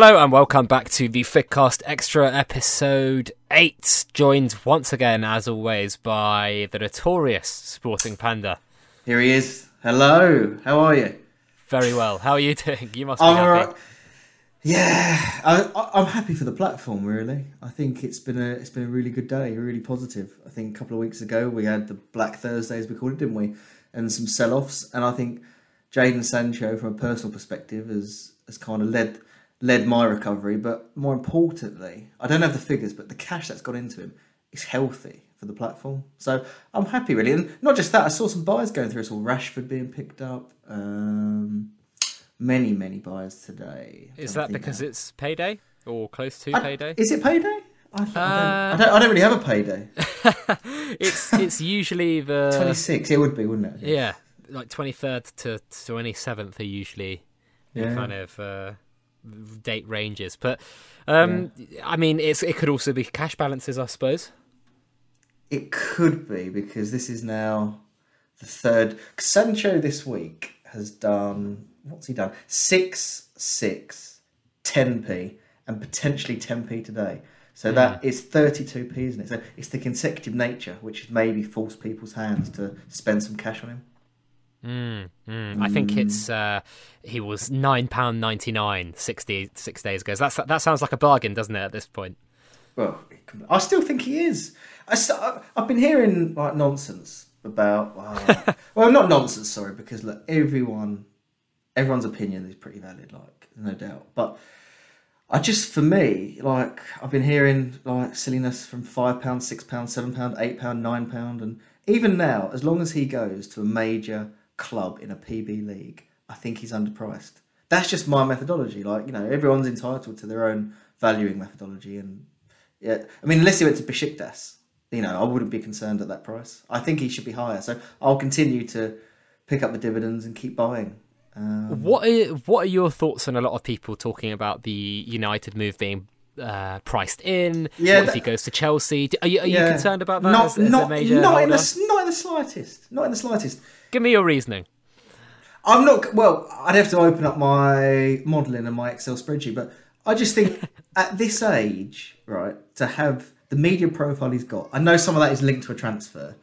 Hello and welcome back to the Figcast Extra episode 8, joined once again, as always, by the notorious Sporting Panda. Here he is. Hello, how are you? Very well. How are you doing? You must be I'm happy. alright. Yeah, I, I'm happy for the platform. Really, I think it's been a it's been a really good day, really positive. I think a couple of weeks ago we had the Black Thursday, as we called it, didn't we? And some sell-offs, and I think Jadon Sancho, from a personal perspective, has has kind of led led my recovery. But more importantly, I don't have the figures, but the cash that's gone into him is healthy for the platform. So I'm happy, really. And not just that, I saw some buyers going through. I saw Rashford being picked up. Um, many, many buyers today. Is that because now. it's payday or close to I- payday? Is it payday? I, th- I, Uh, don't, I, don't, I don't really have a payday. it's it's usually the 26, it would be, wouldn't it? yeah, like 23rd to 27th are usually the Yeah. kind of uh, date ranges. But um, I mean, it's it could also be cash balances, I suppose. It could be because this is now the third. Sancho this week has done, what's he done? 6, 6, 10p, and potentially 10p today. So that is 32p, isn't it? So it's the consecutive nature which has maybe forced people's hands to spend some cash on him. Mm, mm. I think it's uh, he was nine pound ninety nine six days six days ago. That's that sounds like a bargain, doesn't it? At this point, Well, I still think he is. I st- I've been hearing like nonsense about. Uh, well, not nonsense, sorry, because look, everyone, everyone's opinion is pretty valid, like no doubt. But I just, for me, like I've been hearing like silliness from five pound, six pound, seven pound, eight pound, nine pound, and even now, as long as he goes to a major club in a PB league, I think he's underpriced. That's just my methodology. Like you know, everyone's entitled to their own valuing methodology, and yeah, I mean, unless he went to Besiktas, you know, I wouldn't be concerned at that price. I think he should be higher. So I'll continue to pick up the dividends and keep buying. Um, what are, what are your thoughts on a lot of people talking about the United move being uh, priced in? Yeah, if he goes to Chelsea? Are you are you concerned about that? Not, as, as not, not in the not in the slightest. Not in the slightest. Give me your reasoning. I'm not. Well, I'd have to open up my modelling and my Excel spreadsheet, but I just think at this age, right, to have the media profile he's got, I know some of that is linked to a transfer,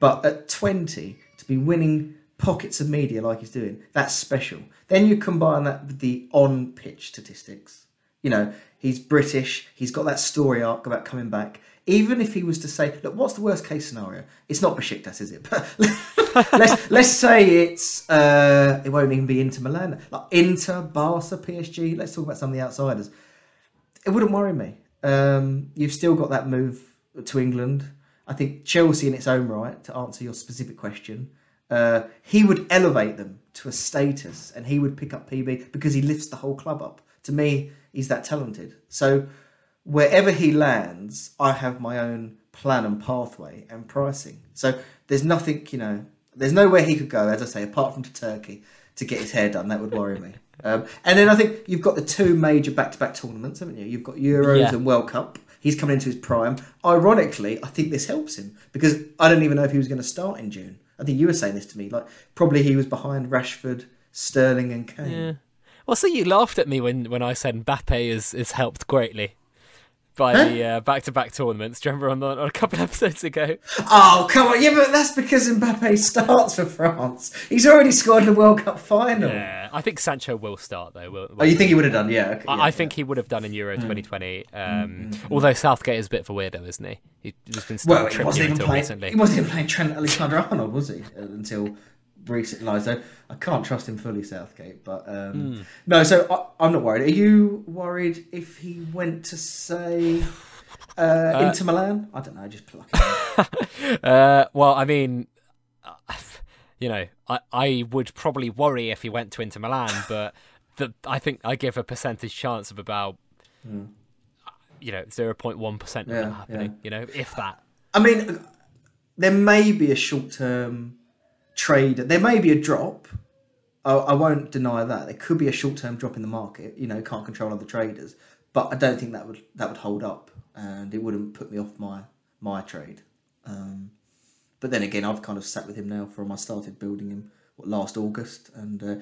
but at 20, to be winning pockets of media like he's doing, that's special. Then you combine that with the on pitch statistics. You know, he's British, he's got that story arc about coming back. Even if he was to say, look, what's the worst case scenario? It's not Besiktas, is it? Let's let's say it's uh, it won't even be Inter Milan, like Inter, Barca, PSG. Let's talk about some of the outsiders. It wouldn't worry me. Um, you've still got that move to England. I think Chelsea, in its own right, to answer your specific question, uh, he would elevate them to a status, and he would pick up PB because he lifts the whole club up. To me, he's that talented. So wherever he lands, I have my own plan and pathway and pricing. So there's nothing, you know, there's nowhere he could go, as I say, apart from to Turkey to get his hair done. That would worry me. Um, and then I think you've got the two major back-to-back tournaments, haven't you? You've got Euros Yeah. and World Cup. He's coming into his prime. Ironically, I think this helps him because I don't even know if he was going to start in June. I think you were saying this to me. Like probably he was behind Rashford, Sterling, and Kane. Yeah. Well, so you laughed at me when, when I said Mbappe is, is helped greatly by Huh? the uh, back-to-back tournaments. Do you remember on, the, on a couple of episodes ago? Oh, come on. Yeah, but that's because Mbappe starts for France. He's already scored in the World Cup final. Yeah, I think Sancho will start though. Will, Oh, you think he would have done? Yeah. okay, I, yeah, I think he would have done in Euro Hmm. 2020. Um, Although Southgate is a bit of a weirdo, isn't he? He's just been Well, he wasn't even playing. recently. He wasn't even playing Trent Alexander-Arnold, was he? Until recent like so I can't trust him fully, Southgate. But um, Hmm. no, so I, I'm not worried. Are you worried if he went to say uh, Inter Milan? I don't know. I just pluck. Uh, well, I mean, uh, you know, I, I would probably worry if he went to Inter Milan, but the, I think I give a percentage chance of about, you know, 0.1% of Hmm. Yeah, that happening, yeah. you know, if that. I mean, there may be a short-term trade. There may be a drop. I, I won't deny that. There could be a short-term drop in the market. You know, can't control other traders, but I don't think that would that would hold up, and it wouldn't put me off my my trade. Um, but then again, I've kind of sat with him now from I started building him what last August, and uh,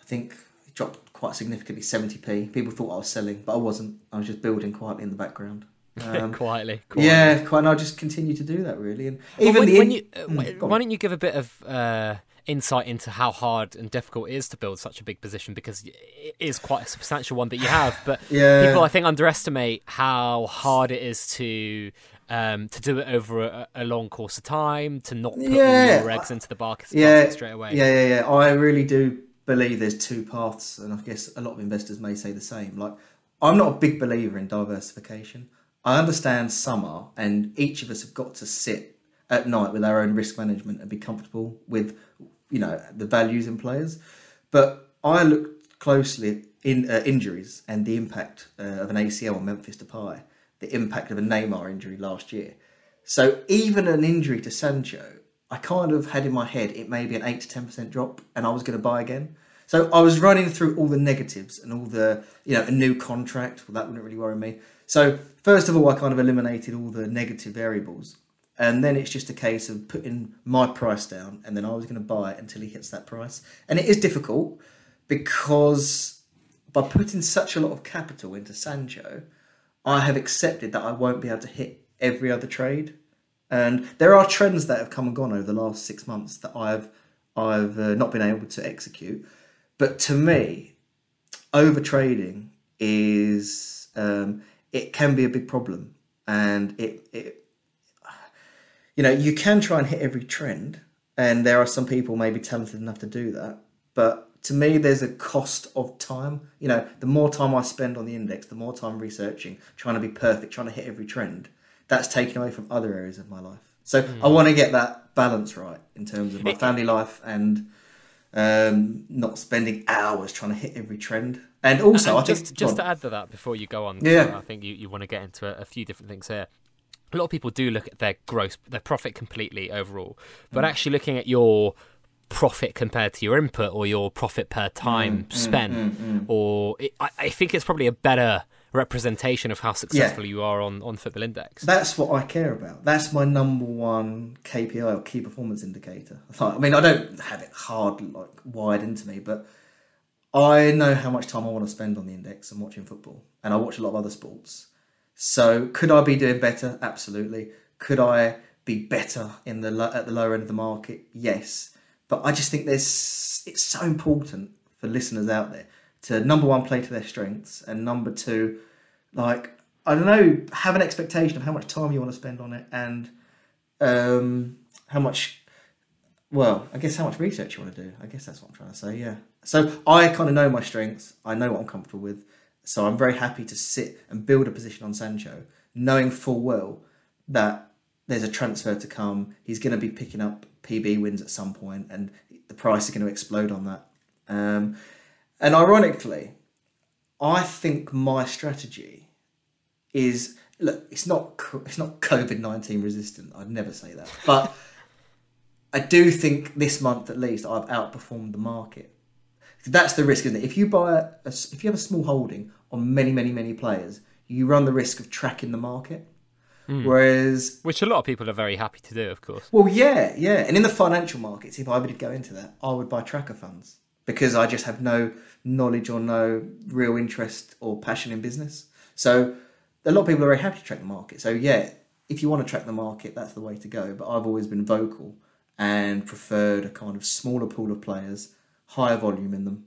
I think it dropped quite significantly, 70p. People thought I was selling, but I wasn't. I was just building quietly in the background. Um, quietly, quietly, yeah, quite. And I'll just continue to do that really, and even when, the when you, uh, Mm, why don't you give a bit of uh, insight into how hard and difficult it is to build such a big position because it is quite a substantial one that you have. But Yeah. people, I think, underestimate how hard it is to um, to do it over a, a long course of time, to not put all Yeah. your eggs into the basket, yeah, straight away. Yeah, yeah, yeah. I really do believe there's two paths, and I guess a lot of investors may say the same. Like, I'm not a big believer in diversification. I understand some are, and each of us have got to sit at night with our own risk management and be comfortable with, you know, the values in players. But I looked closely in uh, injuries and the impact uh, of an ACL on Memphis Depay, the impact of a Neymar injury last year. So even an injury to Sancho, I kind of had in my head it may be an eight to ten percent drop, and I was going to buy again. So I was running through all the negatives and all the you know a new contract. Well, that wouldn't really worry me. So first of all, I kind of eliminated all the negative variables, and then it's just a case of putting my price down, and then I was going to buy it until he hits that price. And it is difficult because by putting such a lot of capital into Sancho, I have accepted that I won't be able to hit every other trade. And there are trends that have come and gone over the last six months that I've I've uh, not been able to execute. But to me, overtrading is um, it can be a big problem, and it it you know you can try and hit every trend, and there are some people maybe talented enough to do that. But to me, there's a cost of time. You know, the more time I spend on the index, the more time researching, trying to be perfect, trying to hit every trend. That's taken away from other areas of my life. So I want to get that balance right in terms of my family life and um, not spending hours trying to hit every trend. And also, And I think just go just to add to that before you go on, Yeah. I think you, you want to get into a, a few different things here. A lot of people do look at their gross, their profit completely overall, Mm. but actually looking at your profit compared to your input or your profit per Mm, time spent, or it, I, I think it's probably a better representation of how successful you are on on Football Index. That's what I care about. That's my number one KPI or key performance indicator. I mean, I don't have it hard, like wired into me, but I know how much time I want to spend on the index and watching football, and I watch a lot of other sports. So, could I be doing better? Absolutely. Could I be better in the at the lower end of the market? Yes. But I just think there's it's so important for listeners out there to number one play to their strengths, and number two, like I don't know, have an expectation of how much time you want to spend on it, and um, how much. Well, I guess how much research you want to do. I guess that's what I'm trying to say. Yeah. So I kind of know my strengths. I know what I'm comfortable with. So I'm very happy to sit and build a position on Sancho, knowing full well that there's a transfer to come. He's going to be picking up PB wins at some point, and the price is going to explode on that. Um, and ironically, I think my strategy is look. It's not it's not COVID nineteen resistant. I'd never say that, but I do think this month at least I've outperformed the market. That's the risk, isn't it? If you buy a, if you have a small holding on many many many players, you run the risk of tracking the market. Hmm. Whereas Which a lot of people are very happy to do, of course. well, yeah, yeah. And in the financial markets, if I were to go into that, I would buy tracker funds because I just have no knowledge or no real interest or passion in business. So a lot of people are very happy to track the market. So yeah, if you want to track the market, that's the way to go. But I've always been vocal and preferred a kind of smaller pool of players, higher volume in them,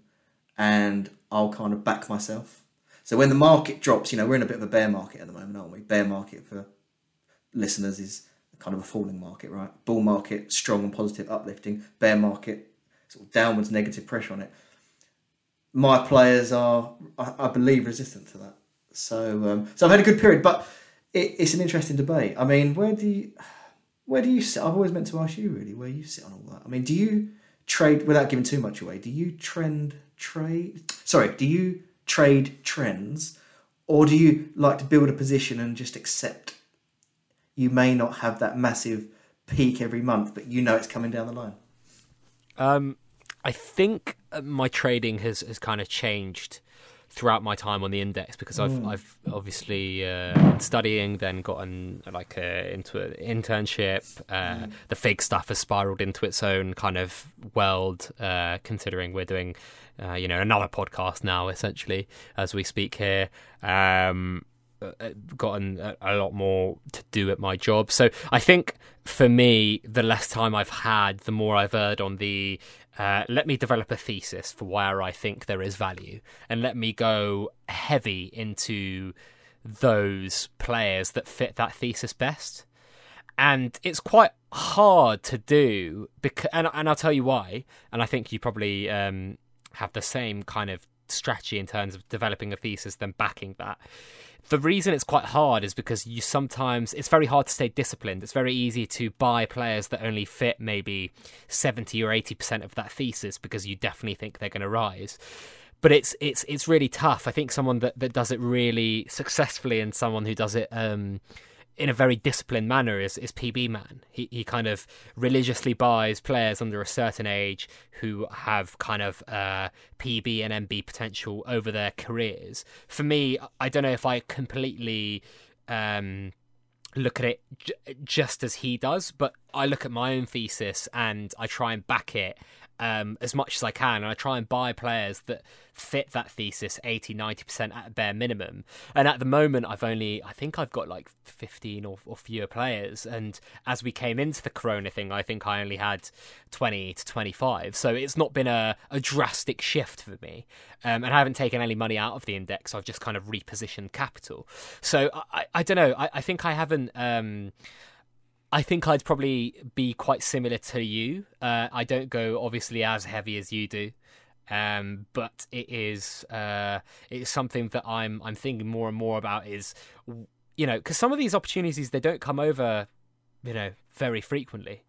and I'll kind of back myself. So when the market drops, you know, we're in a bit of a bear market at the moment, aren't we? Bear market for listeners is kind of a falling market, right? Bull market, strong and positive, uplifting. Bear market, sort of downwards, negative pressure on it. My players are, I, I believe, resistant to that. So, um, so I've had a good period, but it, it's an interesting debate. I mean, where do you, where do you sit? I've always meant to ask you really where you sit on all that. I mean, do you trade without giving too much away? Do you trend trade? Sorry, do you trade trends, or do you like to build a position and just accept you may not have that massive peak every month, but you know it's coming down the line. Um, I think uh, my trading has, has kind of changed throughout my time on the index because I've mm. I've obviously uh, been studying, then gotten like a, into an internship. Uh, mm. The fig stuff has spiraled into its own kind of world, uh, considering we're doing, uh, you know, another podcast now essentially as we speak here. Um, uh, gotten a, a, lot more to do at my job. So I think for me, the less time I've had, the more I've heard on the uh, let me develop a thesis for where I think there is value, and let me go heavy into those players that fit that thesis best. And it's quite hard to do because, and, and I'll tell you why. And I think you probably um, have the same kind of strategy in terms of developing a thesis, then backing that the reason it's quite hard is because you sometimes it's very hard to stay disciplined. It's very easy to buy players that only fit maybe 70 or 80% of that thesis because you definitely think they're going to rise. But it's it's it's really tough. I think someone that, that does it really successfully and someone who does it um, in a very disciplined manner is, is PB Man. He he kind of religiously buys players under a certain age who have kind of uh, PB and MB potential over their careers. For me, I don't know if I completely um, look at it j- just as he does, but I look at my own thesis and I try and back it um, as much as I can, and I try and buy players that fit that thesis 80 90% at bare minimum. And at the moment i've only i think i've got like 15 or, or, fewer players. And as we came into the corona thing i think i only had 20 to 25 so it's not been a, a drastic shift for me. Um, and i haven't taken any money out of the index. I've just kind of repositioned capital. So i, I, I don't know. I, I, think i haven't um, I think I'd probably be quite similar to you. Uh, I don't go obviously as heavy as you do, um, but it is uh, it's something that I'm I'm thinking more and more about. Is you know because some of these opportunities they don't come over, you know, very frequently.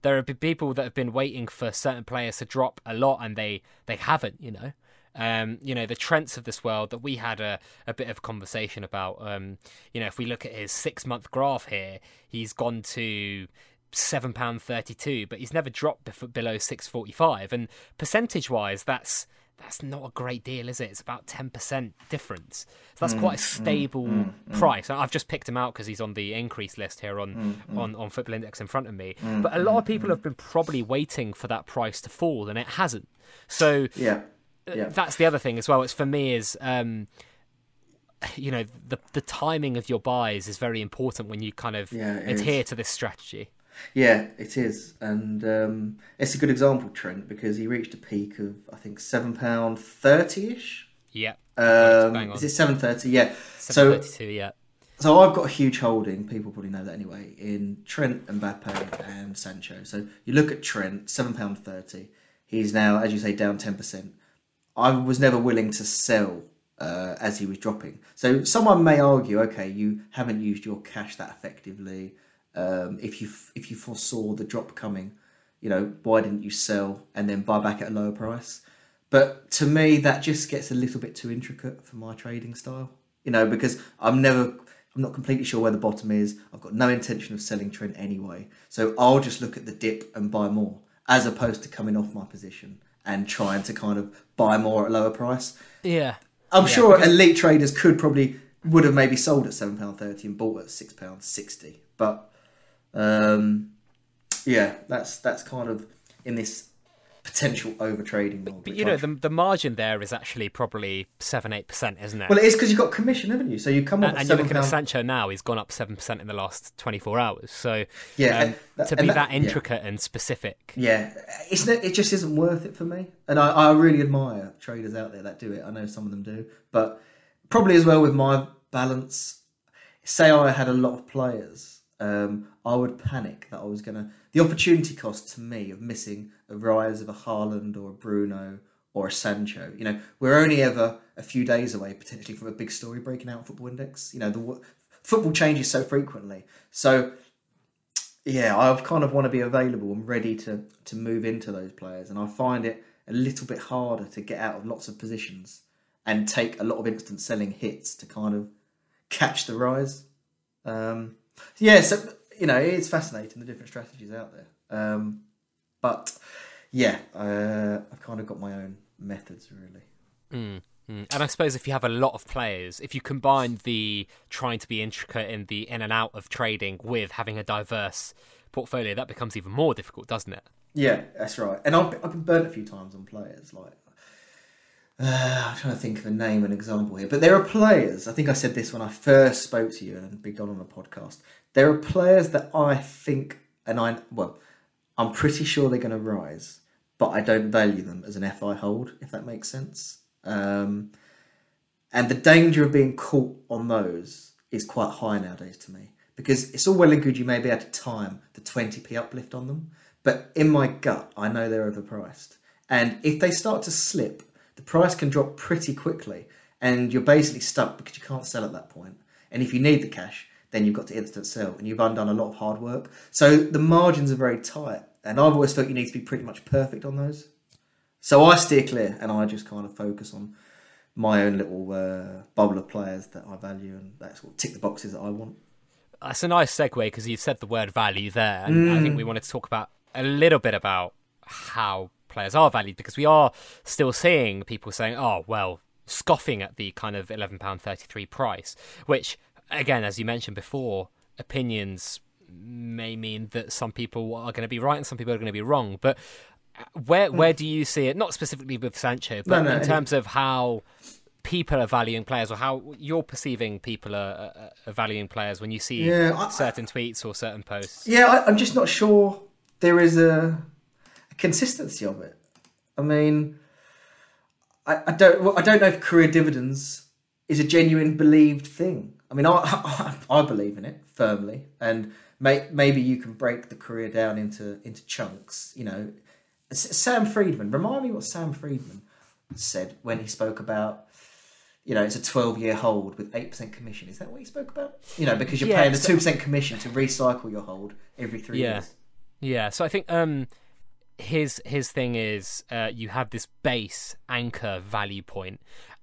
There are people that have been waiting for certain players to drop a lot and they they haven't. You know, um, you know, the Trents of this world that we had a, a bit of conversation about. Um, you know, if we look at his six month graph here, he's gone to seven pound thirty two, but he's never dropped below six forty five. And percentage wise, that's that's not a great deal, is it? It's about ten percent difference. So that's mm, quite a mm, stable mm, mm, price. I've just picked him out because he's on the increase list here on mm, mm. on on Football Index in front of me. but a lot of people have been probably waiting for that price to fall, and it hasn't. So yeah yeah. that's the other thing as well. It's for me is um, you know the the timing of your buys is very important when you kind of yeah, adhere is. to this strategy. Yeah, it is, and um, it's a good example, Trent, because he reached a peak of I think seven pound thirty ish. Yeah. Um, is it seven thirty? Yeah. So yeah. So I've got a huge holding. People probably know that anyway. In Trent, and Mbappe, and Sancho. So you look at Trent, seven pound thirty. He's now, as you say, down ten percent. I was never willing to sell uh, as he was dropping. So someone may argue, okay, you haven't used your cash that effectively. Um, if you if you foresaw the drop coming, you know why didn't you sell and then buy back at a lower price? But to me, that just gets a little bit too intricate for my trading style. You know, because I'm never I'm not completely sure where the bottom is. I've got no intention of selling Trent anyway. So I'll just look at the dip and buy more, as opposed to coming off my position and trying to kind of buy more at a lower price. Yeah. I'm yeah, sure because... elite traders could probably would have maybe sold at seven pound thirty and bought at six pound sixty. But um, yeah, that's that's kind of in this potential overtrading. But, but you know, the, the margin there is actually probably seven eight percent, isn't it? Well, it is because you've got commission, haven't you? So you come up and, and you're looking pound... at Sancho now; he's gone up seven percent in the last twenty four hours. So yeah, um, that, to be that, that intricate yeah. and specific, yeah, it's it just isn't worth it for me. And I, I really admire traders out there that do it. I know some of them do, but probably as well with my balance. Say I had a lot of players um, I would panic that I was going to. The opportunity cost to me of missing a rise of a Haaland or a Bruno or a Sancho. You know, we're only ever a few days away potentially from a big story breaking out Football Index. You know, the football changes so frequently. So, yeah, I kind of want to be available and ready to to move into those players, and I find it a little bit harder to get out of lots of positions and take a lot of instant selling hits to kind of catch the rise. Um, yeah, so you know it's fascinating the different strategies out there. Um, but yeah, uh, I've kind of got my own methods really. Mm. Mm. And I suppose if you have a lot of players, if you combine the trying to be intricate in the in and out of trading with having a diverse portfolio, that becomes even more difficult, doesn't it? Yeah, that's right. And I've, I've been burnt a few times on players. Like, uh, I'm trying to think of a name, an example here. But there are players, I think I said this when I first spoke to you and Big Don on the podcast. There are players that I think, and I, well, I'm pretty sure they're going to rise, but I don't value them as an FI hold, if that makes sense. Um, and the danger of being caught on those is quite high nowadays to me because it's all well and good you may be able to time the 20p uplift on them, but in my gut, I know they're overpriced. And if they start to slip, the price can drop pretty quickly, and you're basically stuck because you can't sell at that point. And if you need the cash, then you've got to instant sell, and you've undone a lot of hard work. So the margins are very tight, and I've always felt you need to be pretty much perfect on those. So I steer clear, and I just kind of focus on my own little uh, bubble of players that I value, and that's what tick the boxes that I want. That's a nice segue because you've said the word value there, and mm. I think we wanted to talk about a little bit about how players are valued because we are still seeing people saying, "Oh, well," scoffing at the kind of eleven pound thirty three price, which again, as you mentioned before, opinions may mean that some people are going to be right and some people are going to be wrong, but where hmm. where do you see it? Not specifically with Sancho, but no, no, in terms of how people are valuing players, or how you're perceiving people are, are, valuing players when you see yeah, I, certain tweets or certain posts. Yeah, I, am just not sure there is a, consistency of it. I mean, I, I don't well, I don't know if career dividends is a genuine believed thing. I mean, I I, believe in it firmly, and may, maybe you can break the career down into into chunks. You know, Sam Friedman. Remind me what Sam Friedman said when he spoke about. You know, it's a twelve-year hold with eight percent commission. Is that what he spoke about? You know, because you're yeah, paying the two percent commission to recycle your hold every three yeah. years. Yeah. So I think um, his his thing is uh, you have this base anchor value point,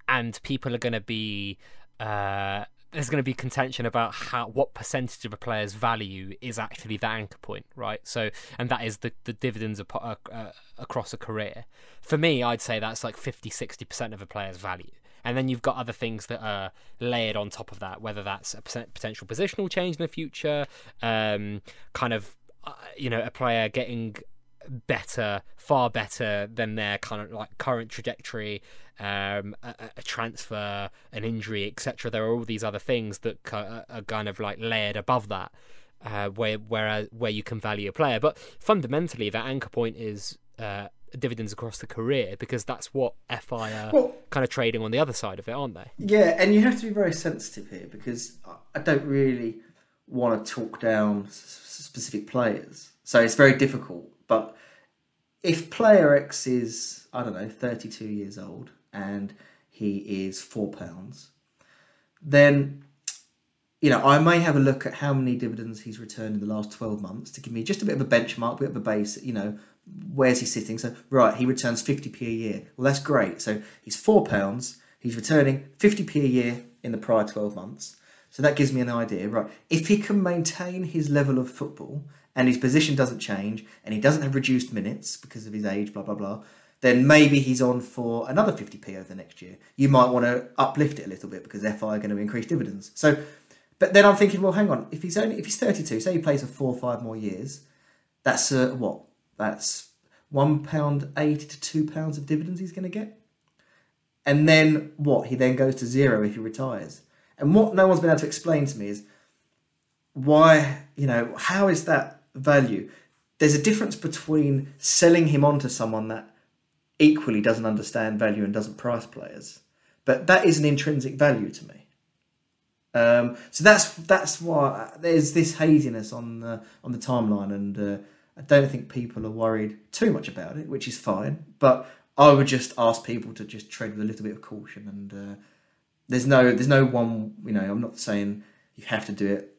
and people are going to be uh, there's going to be contention about how what percentage of a player's value is actually the anchor point, right? So, and that is the the dividends uh, uh, across a career. For me, I'd say that's like 50, 60 percent of a player's value. And then you've got other things that are layered on top of that, whether that's a potential positional change in the future, um, kind of, uh, you know, a player getting better, far better than their kind of like current trajectory, um, a, a, transfer, an injury, etc. There are all these other things that are kind of like layered above that, uh, where where where you can value a player. But fundamentally, that anchor point is. Uh, dividends across the career because that's what FI are well, kind of trading on the other side of it, aren't they? Yeah, and you have to be very sensitive here because I don't really want to talk down specific players, so it's very difficult. But if player X is I don't know 32 years old and he is four pounds, then you know I may have a look at how many dividends he's returned in the last 12 months to give me just a bit of a benchmark, a bit of a base. You know, where's he sitting? So right, he returns 50p a year. Well, that's great. So he's four pounds. He's returning 50p a year in the prior 12 months. So that gives me an idea, right? If he can maintain his level of football and his position doesn't change and he doesn't have reduced minutes because of his age, blah, blah, blah, then maybe he's on for another 50p over the next year. You might want to uplift it a little bit because FI are going to increase dividends. So, but then I'm thinking, well, hang on, if he's only if he's 32, say he plays for four or five more years, that's uh, what? That's one pound eighty to two pounds of dividends he's going to get. And then what? He then goes to zero if he retires. And what no one's been able to explain to me is why, you know, how is that value? There's a difference between selling him on to someone that equally doesn't understand value and doesn't price players, but that is an intrinsic value to me. Um, so that's that's why there's this haziness on the on the timeline, and uh, I don't think people are worried too much about it, which is fine. But I would just ask people to just tread with a little bit of caution and uh, there's no there's no one you know i'm not saying you have to do it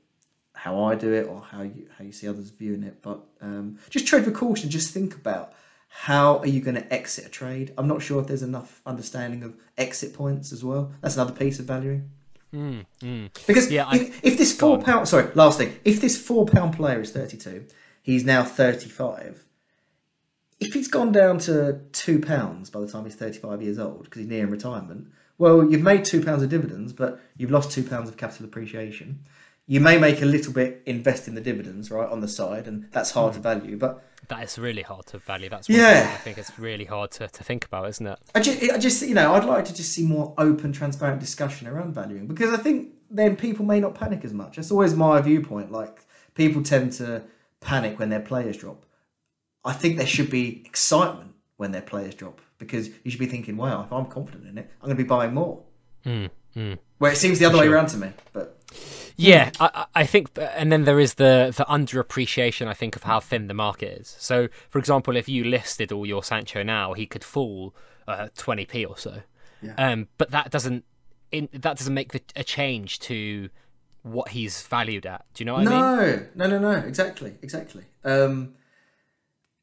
how i do it or how you how you see others viewing it but um, just tread with caution just think about how are you going to exit a trade? I'm not sure if there's enough understanding of exit points as well. That's another piece of valuing mm, mm. because yeah, if, I, if this four pound sorry last thing. If this four pound player is 32 he's now 35 if he's gone down to two pounds by the time he's 35 years old because he's near retirement well, you've made two pounds of dividends, but you've lost two pounds of capital appreciation. You may make a little bit invest in the dividends, right, on the side, and that's hard mm. to value. But that is really hard to value. That's yeah. I think it's really hard to, to think about, isn't it? I just, I just, you know, I'd like to just see more open, transparent discussion around valuing because I think then people may not panic as much. That's always my viewpoint. Like people tend to panic when their players drop. I think there should be excitement when their players drop because you should be thinking, "Wow, if I'm confident in it, I'm going to be buying more." Mm, mm. Where it seems the other way around to me, but yeah, I, I, think, and then there is the the underappreciation. I think of how thin the market is. So, for example, if you listed all your Sancho now, he could fall uh, twenty p or so. Yeah. Um, but that doesn't in, that doesn't make the, a change to what he's valued at. Do you know what no, I mean? No, no, no, no. Exactly, exactly. Um,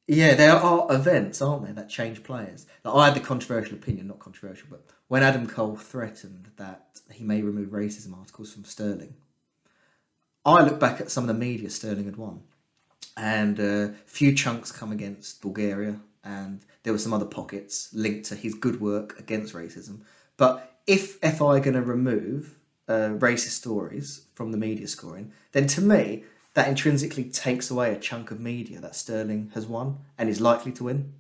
yeah, there are events, aren't there, that change players. Like, I had the controversial opinion, not controversial, but when Adam Cole threatened that he may remove racism articles from Sterling, I look back at some of the media Sterling had won, and a uh, few chunks come against Bulgaria, and there were some other pockets linked to his good work against racism. But if FI are going to remove uh, racist stories from the media scoring, then to me, that intrinsically takes away a chunk of media that Sterling has won and is likely to win.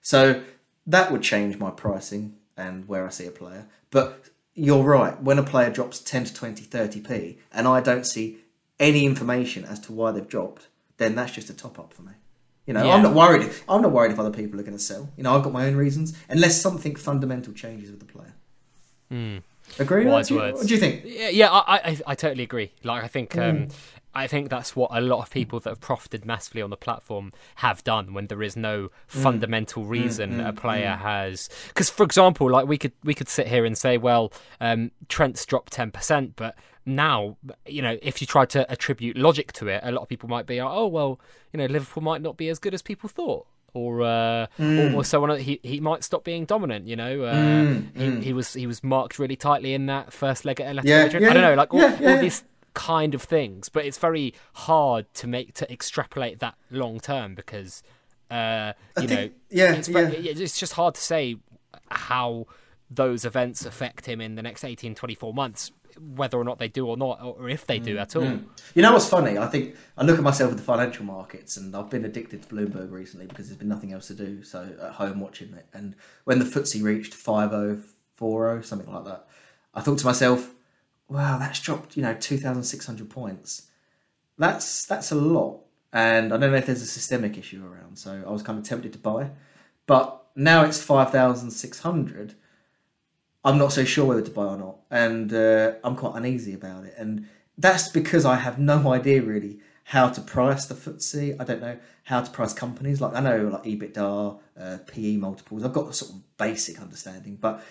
So that would change my pricing and where I see a player. But you're right, when a player drops 10 to 20, 30p, and I don't see any information as to why they've dropped, then that's just a top up for me. You know, yeah. I'm not worried. I'm not worried if other people are going to sell. You know, I've got my own reasons, unless something fundamental changes with the player. Mm. Agree? Wise words. What do you think? Yeah, yeah I, I, I totally agree. Like, I think mm. um, I think that's what a lot of people that have profited massively on the platform have done when there is no mm. fundamental mm, reason mm, a player mm. has. Because, for example, like we could we could sit here and say, well, um, Trent's dropped ten percent, but now, you know, if you try to attribute logic to it, a lot of people might be, oh well, you know, Liverpool might not be as good as people thought or uh, mm. or, or, so on. He he might stop being dominant. You know, uh, mm, he, mm. he was he was marked really tightly in that first leg at Atletico yeah, Madrid. Yeah, I don't know, like all, yeah, yeah, all these kind of things, but it's very hard to make to extrapolate that long term because uh, you think, know, yeah, it's, very, yeah. it's just hard to say how those events affect him in the next 18 24 months whether or not they do or not or if they do mm, at all mm. you know what's funny i think i look at myself with the financial markets and i've been addicted to bloomberg recently because there's been nothing else to do so at home watching it and when the FTSE reached 5040 something like that i thought to myself wow, that's dropped, you know, 2,600 points. That's that's a lot. And I don't know if there's a systemic issue around, so I was kind of tempted to buy. But now it's 5,600. I'm not so sure whether to buy or not. And uh, I'm quite uneasy about it. And that's because I have no idea really how to price the FTSE. I don't know how to price companies. Like I know like EBITDA, uh, PE multiples. I've got a sort of basic understanding, but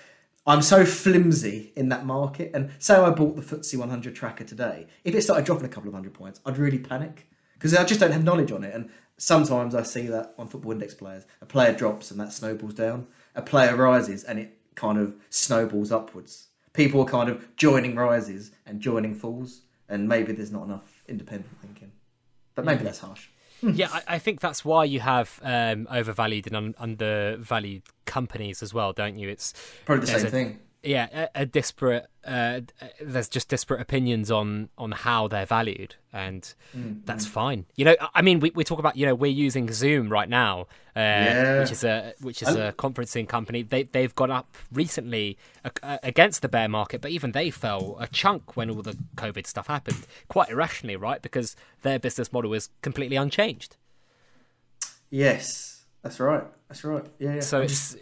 I'm so flimsy in that market. And say I bought the FTSE 100 tracker today, if it started dropping a couple of hundred points, I'd really panic because I just don't have knowledge on it. And sometimes I see that on football index players, a player drops and that snowballs down. A player rises and it kind of snowballs upwards. People are kind of joining rises and joining falls, and maybe there's not enough independent thinking. But maybe that's harsh. yeah, I, I, think that's why you have um, overvalued and un- undervalued companies as well, don't you? It's probably the same a, thing. Yeah, a, a disparate. Uh, there's just disparate opinions on on how they're valued, and mm, that's fine. You know, I mean, we, we talk about you know we're using Zoom right now, uh, yeah. which is a which is a conferencing company. They they've gone up recently against the bear market, but even they fell a chunk when all the COVID stuff happened, quite irrationally, right? Because their business model is completely unchanged. Yes, that's right. That's right. Yeah. yeah. So it's.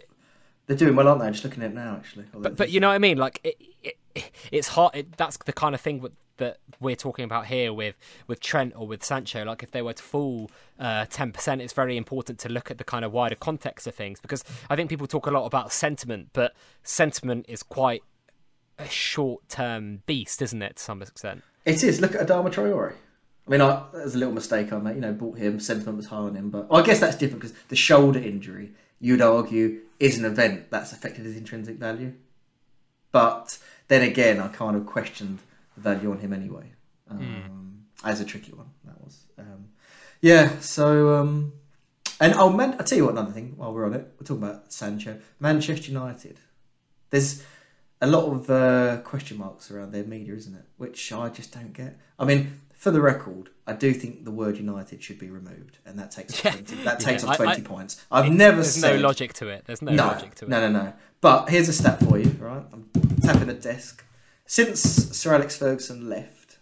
They're doing well, aren't they? I'm just looking at it now, actually. But, but you know what I mean? Like, it, it, it's hard. It, that's the kind of thing that we're talking about here with, with Trent or with Sancho. Like, if they were to fall uh, 10%, it's very important to look at the kind of wider context of things because I think people talk a lot about sentiment, but sentiment is quite a short term beast, isn't it, to some extent? It is. Look at Adama Traore. I mean, I, there's a little mistake I made. You know, bought him. Sentiment was high on him, but well, I guess that's different because the shoulder injury, you'd argue, is an event that's affected his intrinsic value. But then again, I kind of questioned the value on him anyway. Um, mm. As a tricky one, that was. Um, yeah. So, um, and oh man, I'll tell you what. Another thing, while we're on it, we're talking about Sancho, Manchester United. There's a lot of uh, question marks around their media, isn't it? Which I just don't get. I mean, for the record, I do think the word United should be removed, and that takes Yeah. 20, that takes I- off twenty I- points. I've never seen There's said no logic to it. There's no, no, logic to it. no, no, no. But here's a stat for you, right? I'm tapping the desk. Since Sir Alex Ferguson left,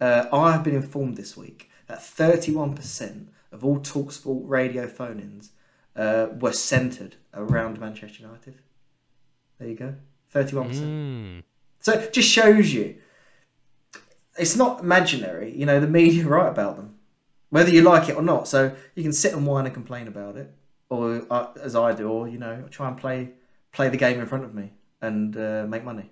uh, I have been informed this week that 31% of all Talksport radio phone-ins uh, were centred around Manchester United. There you go, 31%. Mm. So it just shows you it's not imaginary. You know, the media write about them, whether you like it or not. So you can sit and whine and complain about it, or uh, as I do, or you know, try and play play the game in front of me and uh, make money.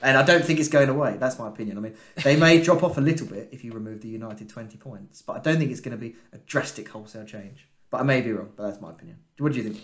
And I don't think it's going away. That's my opinion. I mean, they may drop off a little bit if you remove the United twenty points, but I don't think it's going to be a drastic wholesale change. But I may be wrong. But that's my opinion. What do you think?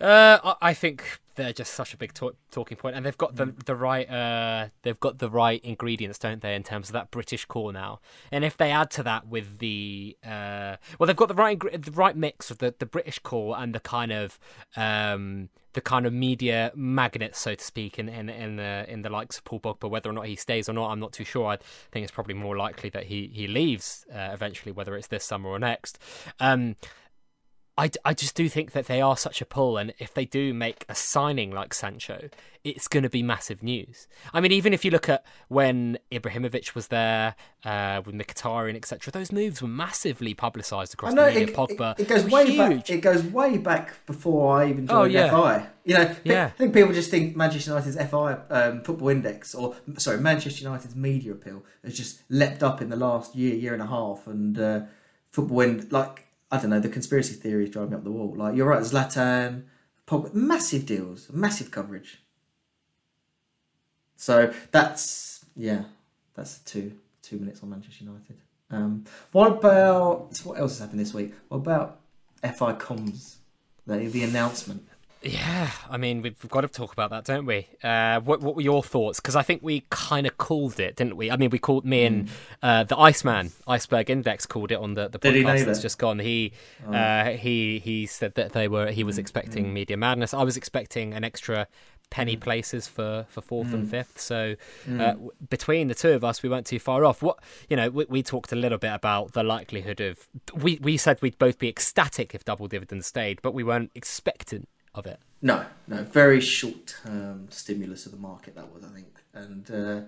Uh, I- I think they're just such a big talk- talking point, and they've got the the right uh, they've got the right ingredients, don't they, in terms of that British core now? And if they add to that with the uh, well, they've got the right ingre- the right mix of the, the British core and the kind of um, the kind of media magnet, so to speak, in in in the in the likes of Paul Pogba. Whether or not he stays or not, I'm not too sure. I think it's probably more likely that he he leaves uh, eventually, whether it's this summer or next. Um, I, I just do think that they are such a pull, and if they do make a signing like Sancho, it's going to be massive news. I mean, even if you look at when Ibrahimovic was there uh, with Mkhitaryan, etc., those moves were massively publicised across the media. it, Pogba, it, it goes way huge. back. It goes way back before I even joined Oh, joined yeah. FI. You know, Yeah. I think people just think Manchester United's FI um, football index, or sorry, Manchester United's media appeal has just leapt up in the last year, year and a half, and uh, football ind like I don't know, the conspiracy theories drive me up the wall. Like you're right, Zlatan, Pogba, massive deals, massive coverage. So that's yeah, that's two two minutes on Manchester United. Um, what about what else has happened this week? What about FI comms? The, the announcement. Yeah, I mean, we've got to talk about that, don't we? Uh, what, what were your thoughts? Because I think we kind of called it, didn't we? I mean, we called me and uh, the Iceman, Iceberg Index, called it on the, the podcast that's just gone. He uh, he he said that they were he was expecting media madness. I was expecting an extra penny places for, for fourth and fifth. So uh, w- between the two of us, we weren't too far off. What you know, we, we talked a little bit about the likelihood of we we said we'd both be ecstatic if double dividends stayed, but we weren't expectant of it. No, no, very short term stimulus of the market that was, I think, and uh,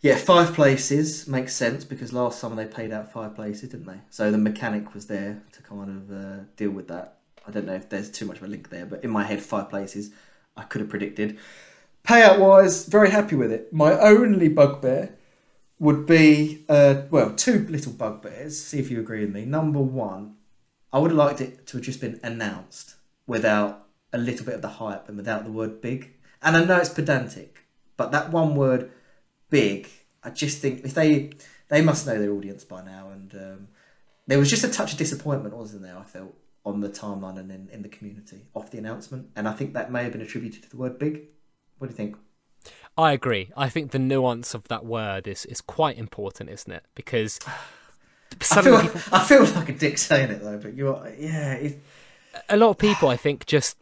yeah, five places makes sense because last summer they paid out five places, didn't they? So the mechanic was there to kind of uh, deal with that. I don't know if there's too much of a link there, but in my head, five places I could have predicted. Payout wise, very happy with it. My only bugbear would be uh, well, two little bugbears. See if you agree with me. Number one, I would have liked it to have just been announced without a little bit of the hype and without the word big. And I know it's pedantic, but that one word big, I just think if they they must know their audience by now. And um, there was just a touch of disappointment, wasn't there? I felt on the timeline and in, in the community off the announcement, and I think that may have been attributed to the word big. What do you think? I agree. I think the nuance of that word is, is quite important, isn't it? Because I feel, people, I feel like a dick saying it though, but you're yeah. It, a lot of people, I think, just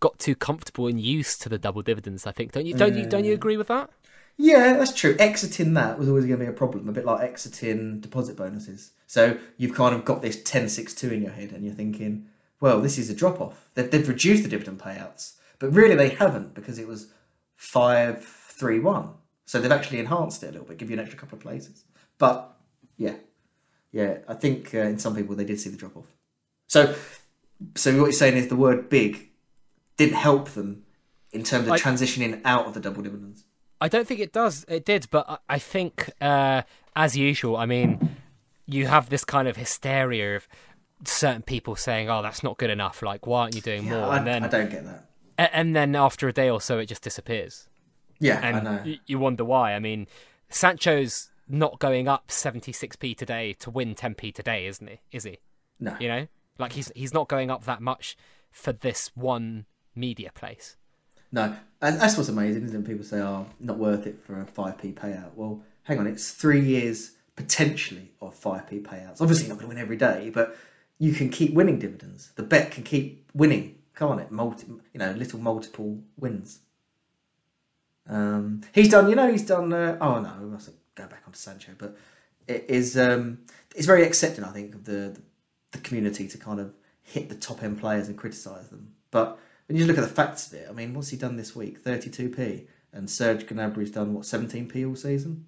got too comfortable and used to the double dividends. I think, don't you? Don't you? Don't you agree with that? Yeah, that's true. Exiting that was always going to be a problem, a bit like exiting deposit bonuses. So you've kind of got this 10 6 2 in your head, and you're thinking, well, this is a drop off. They've, they've reduced the dividend payouts, but really they haven't because it was 5 3 1. So they've actually enhanced it a little bit, give you an extra couple of places. But yeah, yeah, I think uh, in some people they did see the drop off. So, so what you're saying is the word big didn't help them in terms of I- transitioning out of the double dividends. I don't think it does. It did, but I- I think, uh, as usual, I mean, you have this kind of hysteria of certain people saying, "Oh, that's not good enough. Like, why aren't you doing Yeah, more?" I, and then, I don't get that. and then after a day or so, it just disappears. Yeah, and I know. y- you wonder why. I mean, Sancho's not going up 76p today to win 10p today, isn't he? Is he? No. You know, like he's he's not going up that much for this one media place. No, and that's what's amazing, isn't it? People say, "Oh, not worth it for a five p payout." Well, hang on, it's three years potentially of five p payouts. Obviously, not going to win every day, but you can keep winning dividends. The bet can keep winning, can't it? Multi, you know, little multiple wins. Um, he's done, you know, he's done. Uh, oh no, we must go back onto Sancho, but it is. Um, it's very accepting, I think, of the the community to kind of hit the top end players and criticise them. But when you look at the facts of it, I mean, what's he done this week? Thirty two p, and Serge Gnabry's done what seventeen p all season.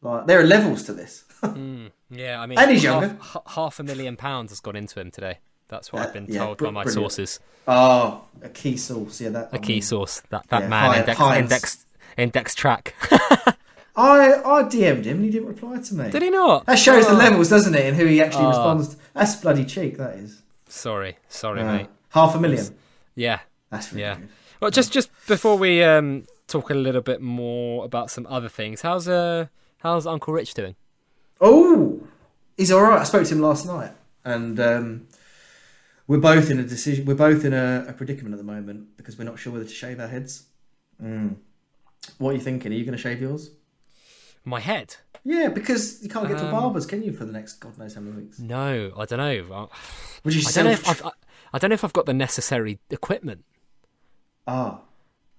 Like there are levels to this. mm, yeah, I mean, and he's half, younger. half a million pounds has gone into him today. That's what Uh, I've been yeah, told br- by my brilliant. sources. Oh, a key source. Yeah, that A I key mean, source. That that yeah, man Hi- index, index index track. I I DM'd him and he didn't reply to me. Did he not? That shows the Oh, levels, doesn't it, and who he actually Oh. responds to. That's bloody cheek, that is. Sorry, sorry, Uh, mate. half a million. Yeah. That's really Yeah. good. Well, just just before we um, talk a little bit more about some other things, how's uh how's Uncle Rich doing? Oh, he's all right. I spoke to him last night, and um, we're both in a decision. We're both in a, a predicament at the moment because we're not sure whether to shave our heads. Mm. What are you thinking? Are you going to shave yours? My head? Yeah, because you can't get to Um, barbers, can you, for the next God knows how many weeks? No, I don't know. Would you I don't know if I've, I, I don't know if I've got the necessary equipment. Ah,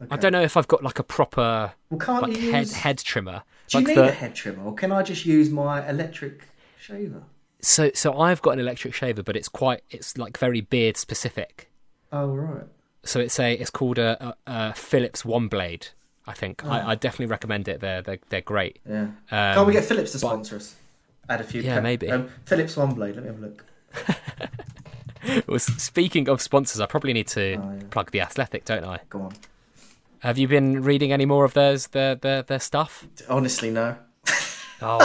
okay. I don't know if I've got like a proper Well, can't like you head use? head trimmer. Do you like need the, a head trimmer, or can I just use my electric shaver? so so I've got an electric shaver, but it's quite it's like very beard specific. Oh right. So it's a it's called a, a, a Philips One Blade. I think I, I definitely recommend it. They're they're, they're great. Yeah. Um, Can't we get Philips to but- sponsor us? Add a few. Yeah, maybe. Um, Philips One Blade. Let me have a look. Well, speaking of sponsors, I probably need to Oh, yeah. plug the Athletic, don't I? Go on. Have you been reading any more of theirs their their, their stuff? Honestly, no. Oh,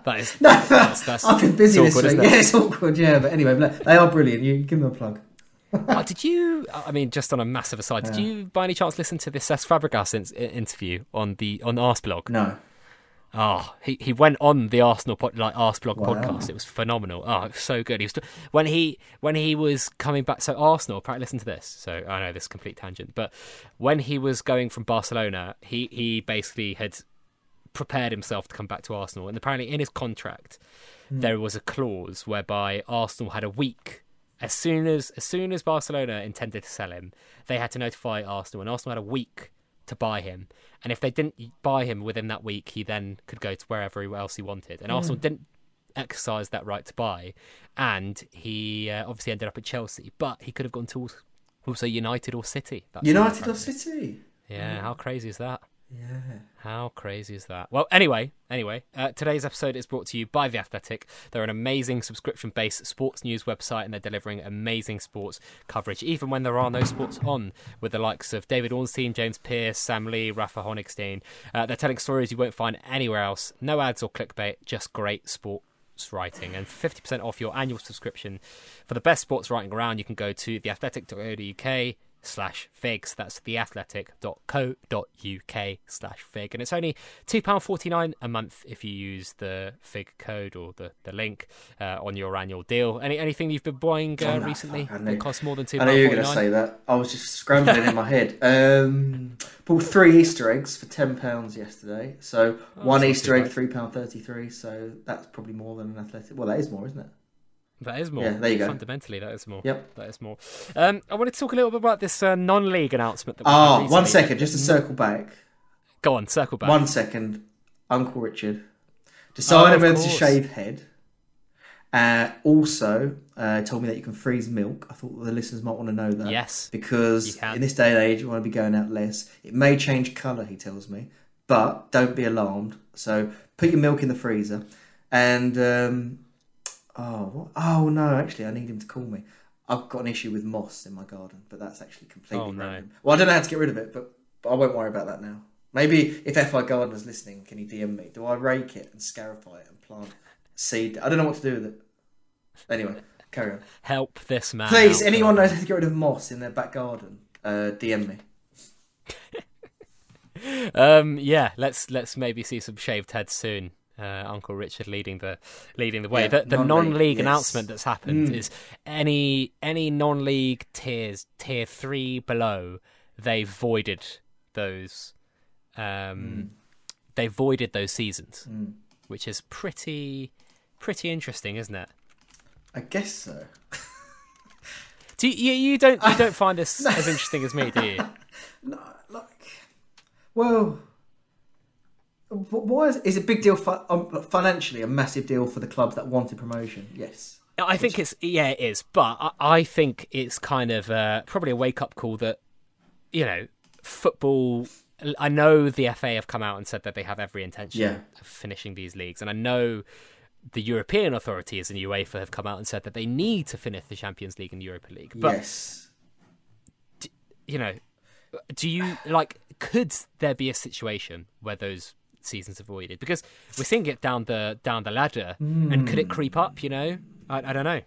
that is No, that's, that's I've been busy it's this week. isn't Yeah, it's awkward. Yeah, but anyway, they are brilliant. You give them a plug. Did you? I mean, just on a massive aside, did you by any chance listen to the Cesc Fabregas in, interview on the on Arseblog? No. Oh, he, he went on the Arsenal pod, like Arseblog Wow. podcast. It was phenomenal. Oh, it was so good. He was when he when he was coming back. So Arsenal, apparently, listen to this. So I know this is a complete tangent, but when he was going from Barcelona, he he basically had prepared himself to come back to Arsenal, and apparently in his contract hmm. there was a clause whereby Arsenal had a week. As soon as as soon as Barcelona intended to sell him, they had to notify Arsenal, and Arsenal had a week to buy him. And if they didn't buy him within that week, he then could go to wherever else he wanted. And Arsenal didn't exercise that right to buy, and he uh, obviously ended up at Chelsea. But he could have gone to also United or City. That's United or. City? Yeah, how crazy is that? Yeah. How crazy is that? Well, anyway, anyway, uh, today's episode is brought to you by The Athletic. They're an amazing subscription based sports news website and they're delivering amazing sports coverage, even when there are no sports on, with the likes of David Ornstein, James Pearce, Sam Lee, Rafa Honigstein. Uh, they're telling stories you won't find anywhere else. No ads or clickbait, just great sports writing. And for 50% off your annual subscription for the best sports writing around, you can go to theathletic.co.uk slash figs. That's theathletic.co.uk slash fig. And it's only £2.49 a month if you use the fig code or the, the link uh, on your annual deal. Any Anything you've been buying uh, Oh, recently that costs more than I know you were going to say that. I was just scrambling in my head. Um, bought three Easter eggs for ten pounds yesterday. So one Oh, not Easter egg, bad. three pound thirty-three. So that's probably more than an athletic. Well, that is more, isn't it? That is more. Yeah, there you go. Fundamentally, that is more. Yep. That is more. Um, I wanted to talk a little bit about this uh, non-league announcement. That Oh, one just to circle back. Go on, circle back. One second, Uncle Richard decided of whether to shave head. Uh, also, uh, told me that you can freeze milk. I thought the listeners might want to know that. Yes, because in this day and age, you want to be going out less. It may change colour, he tells me, but don't be alarmed. So put your milk in the freezer, and um, oh, what? oh no, actually, I need him to call me. I've got an issue with moss in my garden, but that's actually completely Oh, no. random. Well, I don't know how to get rid of it, but, but I won't worry about that now. Maybe if FI Gardener's listening, can he DM me? Do I rake it and scarify it and plant seed? I don't know what to do with it. Anyway, carry on. help this man. Please, out. anyone knows how to get rid of moss in their back garden, uh, DM me. Um, yeah, let's let's maybe see some shaved heads soon. Uh, Uncle Richard leading the leading the way. Yeah, the the non-league, non-league yes. announcement that's happened Mm. is any any non-league tiers tier three below they voided those. Um, They voided those seasons, Mm. which is pretty pretty interesting, isn't it? I guess so. Do you, you, you don't you don't find this as interesting as me, do you? No, like Well, why is, is it a big deal for, um, financially? A massive deal for the clubs that wanted promotion. Yes. I think it's yeah, it is, but I, I think it's kind of uh, probably a wake up call that you know football. I know the FA have come out and said that they have every intention Yeah. of finishing these leagues, and I know the European authorities and UEFA have come out and said that they need to finish the Champions League and Europa League. But yes. you know, do you like? Could there be a situation where those seasons avoided? Because we're seeing it down the down the ladder, and could it creep up? You know, I, I don't know.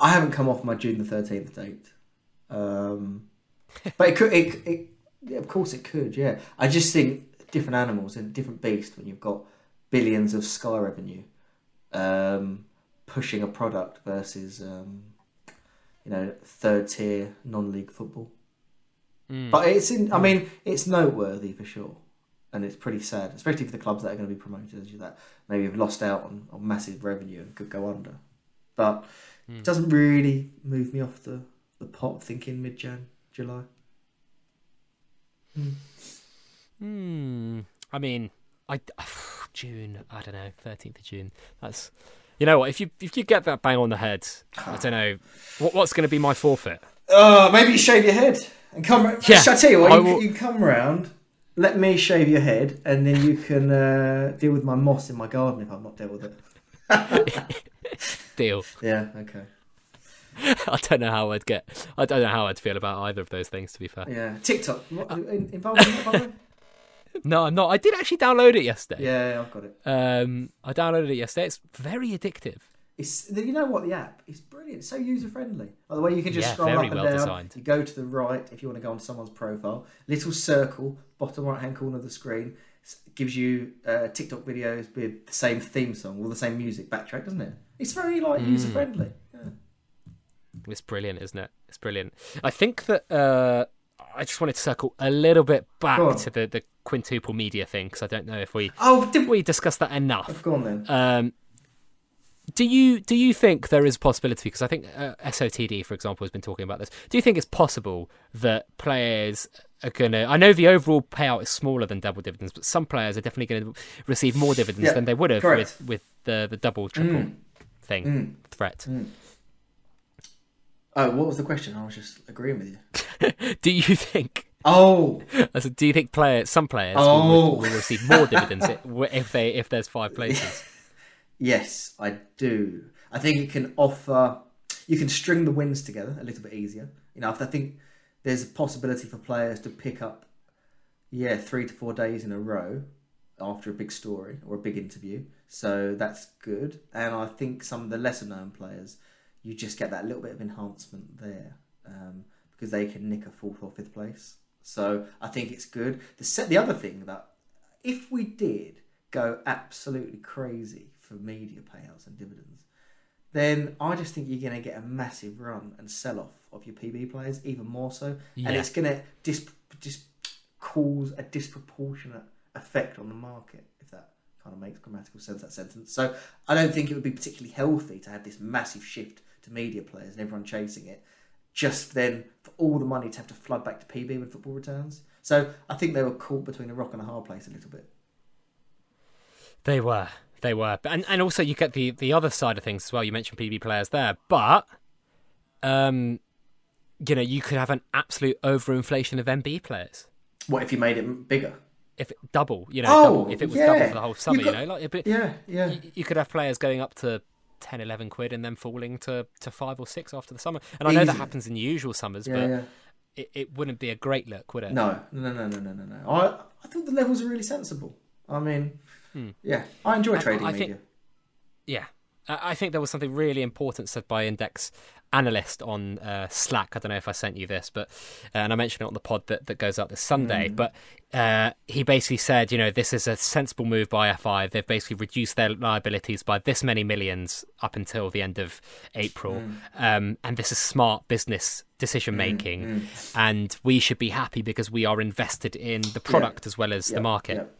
I haven't come off my June the thirteenth date, um, but it could. It, it, yeah, of course, it could. Yeah, I just think different animals and different beast when you've got billions of Sky revenue um, pushing a product versus um, you know third tier non league football. But it's in. I mean, it's noteworthy for sure, and it's pretty sad, especially for the clubs that are going to be promoted as you that maybe have lost out on, on massive revenue and could go under. But hmm. it doesn't really move me off the the pot thinking mid Jan July. Hmm. hmm. I mean, I June. I don't know. Thirteenth of June. That's. You know what? If you if you get that bang on the head, I don't know what, what's going to be my forfeit. Oh, maybe you shave your head and come. Yeah, Shall I tell you what? You, will- you come round. Let me shave your head, and then you can uh, deal with my moss in my garden if I've not dealt with it. Deal. Yeah. Okay. I don't know how I'd get. I don't know how I'd feel about either of those things. To be fair, Yeah. TikTok. What, in- involved in that, by the way? no, I'm not. I did actually download it yesterday. Yeah, yeah, I've got it. Um, I downloaded it yesterday. It's very addictive. It's you know what the app is brilliant. It's so user friendly. By the way, you can just Yeah, scroll up and well down. designed. You go to the right if you want to go on someone's profile. Little circle, bottom right hand corner of the screen gives you uh, TikTok videos with the same theme song or the same music backtrack, doesn't it? It's very like Mm. user friendly. Yeah. It's brilliant, isn't it? It's brilliant. I think that uh, I just wanted to circle a little bit back to the, the quintuple media thing because I don't know if we Oh, did we? discussed that enough. Go on then. Um, do you do you think there is a possibility? Because I think uh, SOTD, for example, has been talking about this. Do you think it's possible that players are going to? I know the overall payout is smaller than double dividends, but some players are definitely going to receive more dividends Yeah, than they would have correct. with with the the double triple mm. thing mm. threat. Mm. Oh, what was the question? I was just agreeing with you. Do you think? Oh, said, do you think players, some players, Oh. will, will receive more dividends if they if there's five places? Yes, I do. I think it can offer. You can string the wins together a little bit easier. You know, I think there's a possibility for players to pick up, yeah, three to four days in a row after a big story or a big interview. So that's good. And I think some of the lesser known players, you just get that little bit of enhancement there um, because they can nick a fourth or fifth place. So I think it's good. The the other thing that if we did go absolutely crazy for media payouts and dividends, then I just think you're going to get a massive run and sell off of your PB players, even more so, and it's going to dis- just cause a disproportionate effect on the market. If that kind of makes grammatical sense, that sentence. So I don't think it would be particularly healthy to have this massive shift to media players and everyone chasing it. Just then, for all the money to have to flood back to PB when football returns. So I think they were caught between a rock and a hard place a little bit. They were. They were. And and also you get the the other side of things as well. You mentioned PB players there, but um you know, you could have an absolute overinflation of MB players. What if you made it bigger? If it, double, you know, Oh, double. If it was double for the whole summer, You've you know, like Yeah, yeah. you, you could have players going up to 10, 11 quid and then falling to, to five or six after the summer. And I know that happens in the usual summers, Yeah, but yeah. It, it wouldn't be a great look, would it? No, no, no, no, no, no, no. I, I thought the levels are really sensible. I mean, yeah, I enjoy trading I media. think- Yeah. I think there was something really important said by Index analyst on uh, Slack. I don't know if I sent you this, but uh, and I mentioned it on the pod that, that goes out this Sunday. But uh, he basically said, you know, this is a sensible move by FI. They've basically reduced their liabilities by this many millions up until the end of April, um, and this is smart business decision making. And we should be happy because we are invested in the product as well as the market. Yep,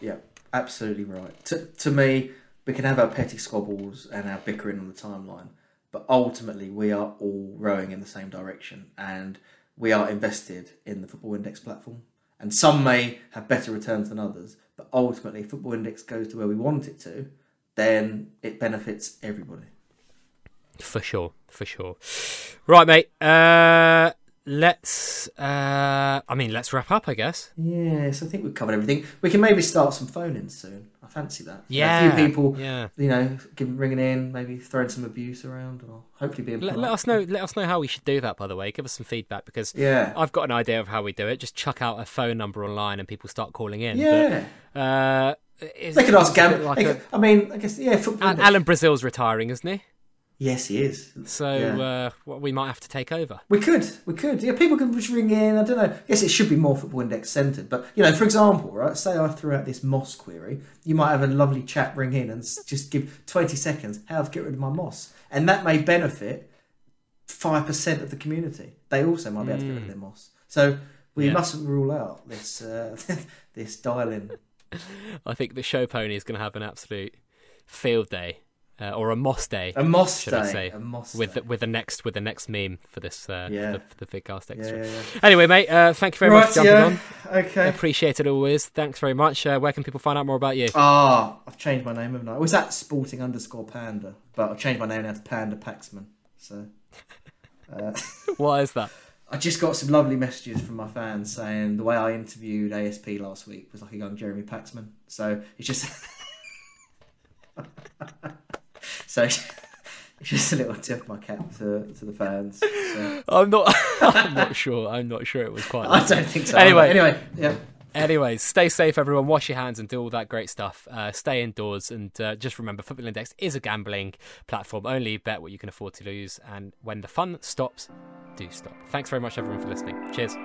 absolutely right. To, to me, we can have our petty squabbles and our bickering on the timeline, but ultimately we are all rowing in the same direction, and we are invested in the Football Index platform. and some may have better returns than others. But ultimately, Football Index goes to where we want it to, then it benefits everybody. For sure, for sure. Right, mate. Uh, let's. Uh, I mean, let's wrap up. I guess. Yes, I think we've covered everything. We can maybe start some phone-ins soon. I fancy that. Yeah, a few people. Yeah. You know, give, ringing in, maybe throwing some abuse around, or hopefully being. Let, let us know. Let us know how we should do that. By the way, give us some feedback because Yeah. I've got an idea of how we do it. Just chuck out a phone number online and people start calling in. Yeah. But, uh, is, They could ask Gam. like could- I mean, I guess yeah. Football. Al- Alan Brazil's retiring, isn't he? Yes, he is. So Yeah. uh, we might have to take over. We could, we could. Yeah, people can just ring in. I don't know. I guess it should be more football index centered. But you know, for example, right? Say I threw out this moss query, you might have a lovely chat ring in and just give twenty seconds how to get rid of my moss, and that may benefit five percent of the community. They also might be able to get rid of their moss. So we Yeah. mustn't rule out this uh, this dial-in. I think the show pony is going to have an absolute field day uh, or a moss day. A moss Should day. I say, a moss with day. the, with the next with the next meme for this uh, Yeah. for the, for the FigCast extra. yeah, yeah. Anyway, mate, uh, thank you very Right, much for jumping on. Okay. Appreciate it always. Thanks very much. Uh, where can people find out more about you? Ah, I've changed my name, haven't I? Was at sporting underscore panda, but I've changed my name now to Panda Paxman. So uh, what is that? I just got some lovely messages from my fans saying the way I interviewed ASP last week was like a young Jeremy Paxman. So it's just so just a little tip of my cap to, to the fans. So, I'm not. I'm not sure. I'm not sure it was quite. I don't think so. Anyway. anyway, yeah. Anyways, stay safe, everyone. Wash your hands and do all that great stuff. Uh, stay indoors and uh, just remember, Football Index is a gambling platform. Only bet what you can afford to lose, and when the fun stops, do stop. Thanks very much, everyone, for listening. Cheers.